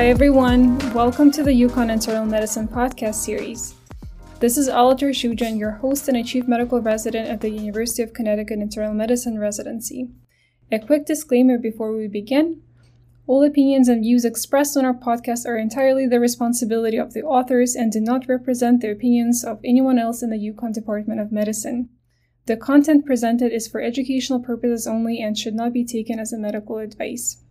Hi, everyone. Welcome to the UConn Internal Medicine podcast series. This is Alatar Shujan, your host and a chief medical resident at the University of Connecticut Internal Medicine residency. A quick disclaimer before we begin all opinions and views expressed on our podcast are entirely the responsibility of the authors and do not represent the opinions of anyone else in the UConn Department of Medicine. The content presented is for educational purposes only and should not be taken as a medical advice.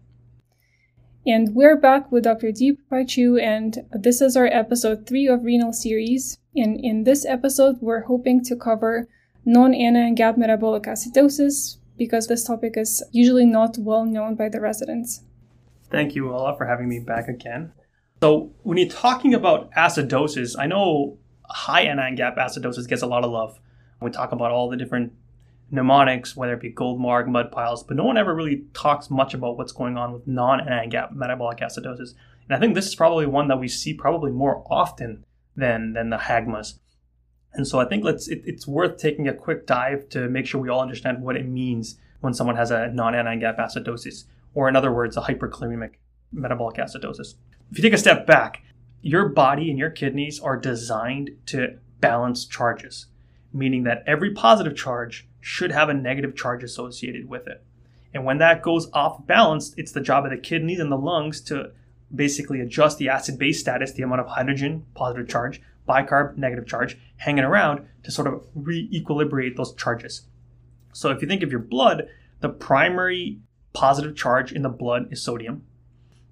And we're back with Dr. Deep Chu, and this is our episode 3 of Renal Series. And in this episode, we're hoping to cover non anion gap metabolic acidosis because this topic is usually not well known by the residents. Thank you, Ola, for having me back again. So, when you're talking about acidosis, I know high anion gap acidosis gets a lot of love. We talk about all the different mnemonics, whether it be Goldmark, mud piles, but no one ever really talks much about what's going on with non-anion gap metabolic acidosis. And I think this is probably one that we see probably more often than than the hagmas. And so I think let's it, it's worth taking a quick dive to make sure we all understand what it means when someone has a non-anion gap acidosis or in other words, a hyperchloremic metabolic acidosis. If you take a step back, your body and your kidneys are designed to balance charges, meaning that every positive charge should have a negative charge associated with it. And when that goes off balance, it's the job of the kidneys and the lungs to basically adjust the acid base status, the amount of hydrogen, positive charge, bicarb, negative charge, hanging around to sort of re equilibrate those charges. So if you think of your blood, the primary positive charge in the blood is sodium,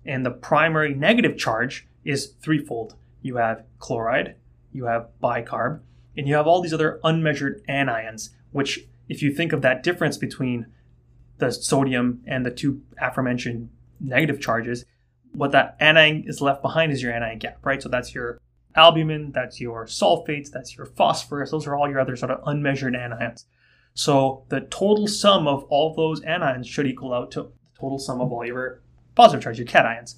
and the primary negative charge is threefold. You have chloride, you have bicarb, and you have all these other unmeasured anions, which, if you think of that difference between the sodium and the two aforementioned negative charges, what that anion is left behind is your anion gap, right? So that's your albumin, that's your sulfates, that's your phosphorus. Those are all your other sort of unmeasured anions. So the total sum of all those anions should equal out to the total sum of all your positive charge, your cations.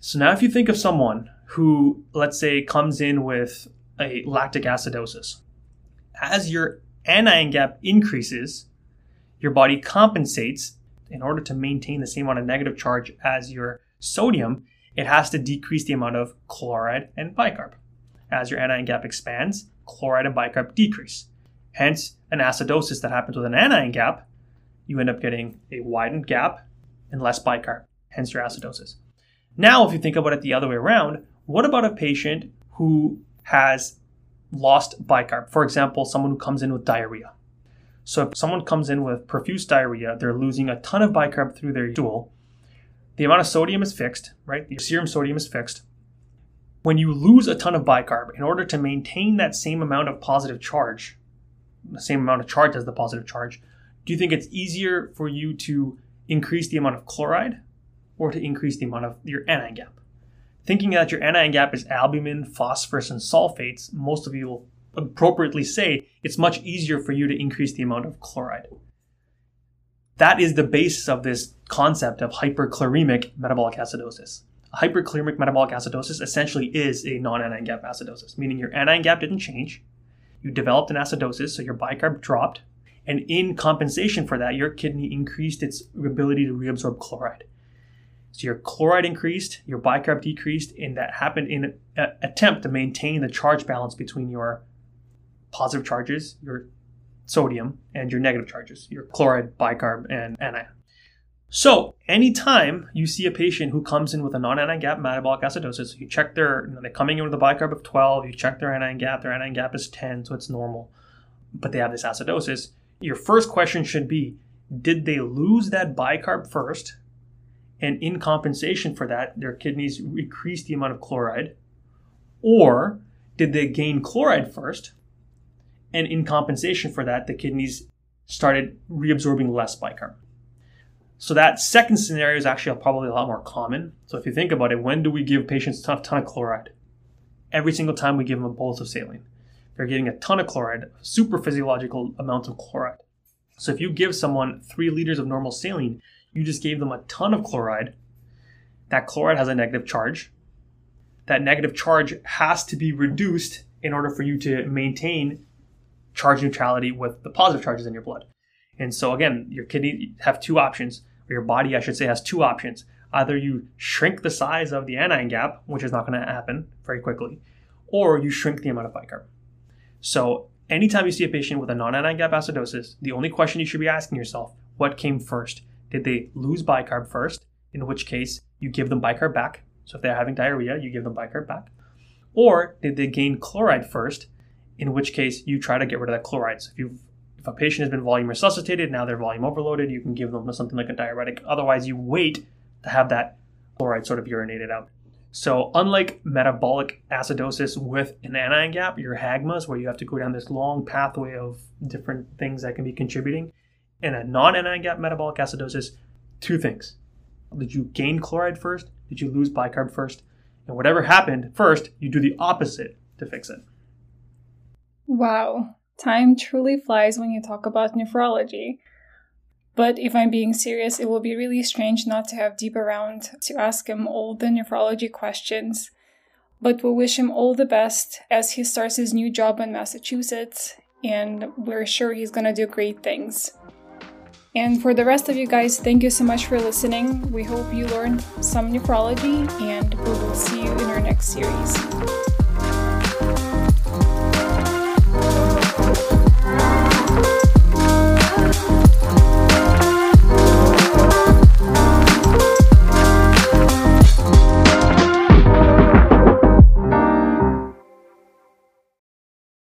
So now if you think of someone who, let's say, comes in with a lactic acidosis, as your anion gap increases, your body compensates in order to maintain the same amount of negative charge as your sodium, it has to decrease the amount of chloride and bicarb. As your anion gap expands, chloride and bicarb decrease. Hence, an acidosis that happens with an anion gap, you end up getting a widened gap and less bicarb, hence your acidosis. Now, if you think about it the other way around, what about a patient who has lost bicarb? For example, someone who comes in with diarrhea. So if someone comes in with profuse diarrhea, they're losing a ton of bicarb through their stool. The amount of sodium is fixed, right? The serum sodium is fixed. When you lose a ton of bicarb, in order to maintain that same amount of positive charge, the same amount of charge as the positive charge, do you think it's easier for you to increase the amount of chloride or to increase the amount of your anion gap? Thinking that your anion gap is albumin, phosphorus, and sulfates, most of you will appropriately say it's much easier for you to increase the amount of chloride. That is the basis of this concept of hyperchloremic metabolic acidosis. hyperchloremic metabolic acidosis essentially is a non-anion gap acidosis, meaning your anion gap didn't change, you developed an acidosis, so your bicarb dropped, and in compensation for that, your kidney increased its ability to reabsorb chloride. So your chloride increased, your bicarb decreased, and that happened in an attempt to maintain the charge balance between your positive charges, your sodium, and your negative charges, your chloride, bicarb, and anion. So, anytime you see a patient who comes in with a non-anion gap metabolic acidosis, you check their, you know, they're coming in with a bicarb of 12, you check their anion gap, their anion gap is 10, so it's normal, but they have this acidosis. Your first question should be, did they lose that bicarb first? And in compensation for that, their kidneys increase the amount of chloride? Or did they gain chloride first? And in compensation for that, the kidneys started reabsorbing less bicarb. So that second scenario is actually probably a lot more common. So if you think about it, when do we give patients a ton, ton of chloride? Every single time we give them a bolus of saline. They're getting a ton of chloride, super physiological amounts of chloride. So if you give someone three liters of normal saline, you just gave them a ton of chloride. That chloride has a negative charge. That negative charge has to be reduced in order for you to maintain charge neutrality with the positive charges in your blood. And so again, your kidney have two options, or your body, I should say, has two options. Either you shrink the size of the anion gap, which is not going to happen very quickly, or you shrink the amount of bicarb. So anytime you see a patient with a non-anion gap acidosis, the only question you should be asking yourself, what came first? Did they lose bicarb first? In which case, you give them bicarb back. So if they're having diarrhea, you give them bicarb back. Or did they gain chloride first? In which case, you try to get rid of that chloride. So if you if a patient has been volume resuscitated, now they're volume overloaded, you can give them something like a diuretic. Otherwise, you wait to have that chloride sort of urinated out. So, unlike metabolic acidosis with an anion gap, your hagmas, where you have to go down this long pathway of different things that can be contributing, in a non anion gap metabolic acidosis, two things. Did you gain chloride first? Did you lose bicarb first? And whatever happened first, you do the opposite to fix it. Wow, time truly flies when you talk about nephrology. But if I'm being serious, it will be really strange not to have Deep around to ask him all the nephrology questions. But we'll wish him all the best as he starts his new job in Massachusetts, and we're sure he's gonna do great things. And for the rest of you guys, thank you so much for listening. We hope you learned some nephrology, and we will see you in our next series.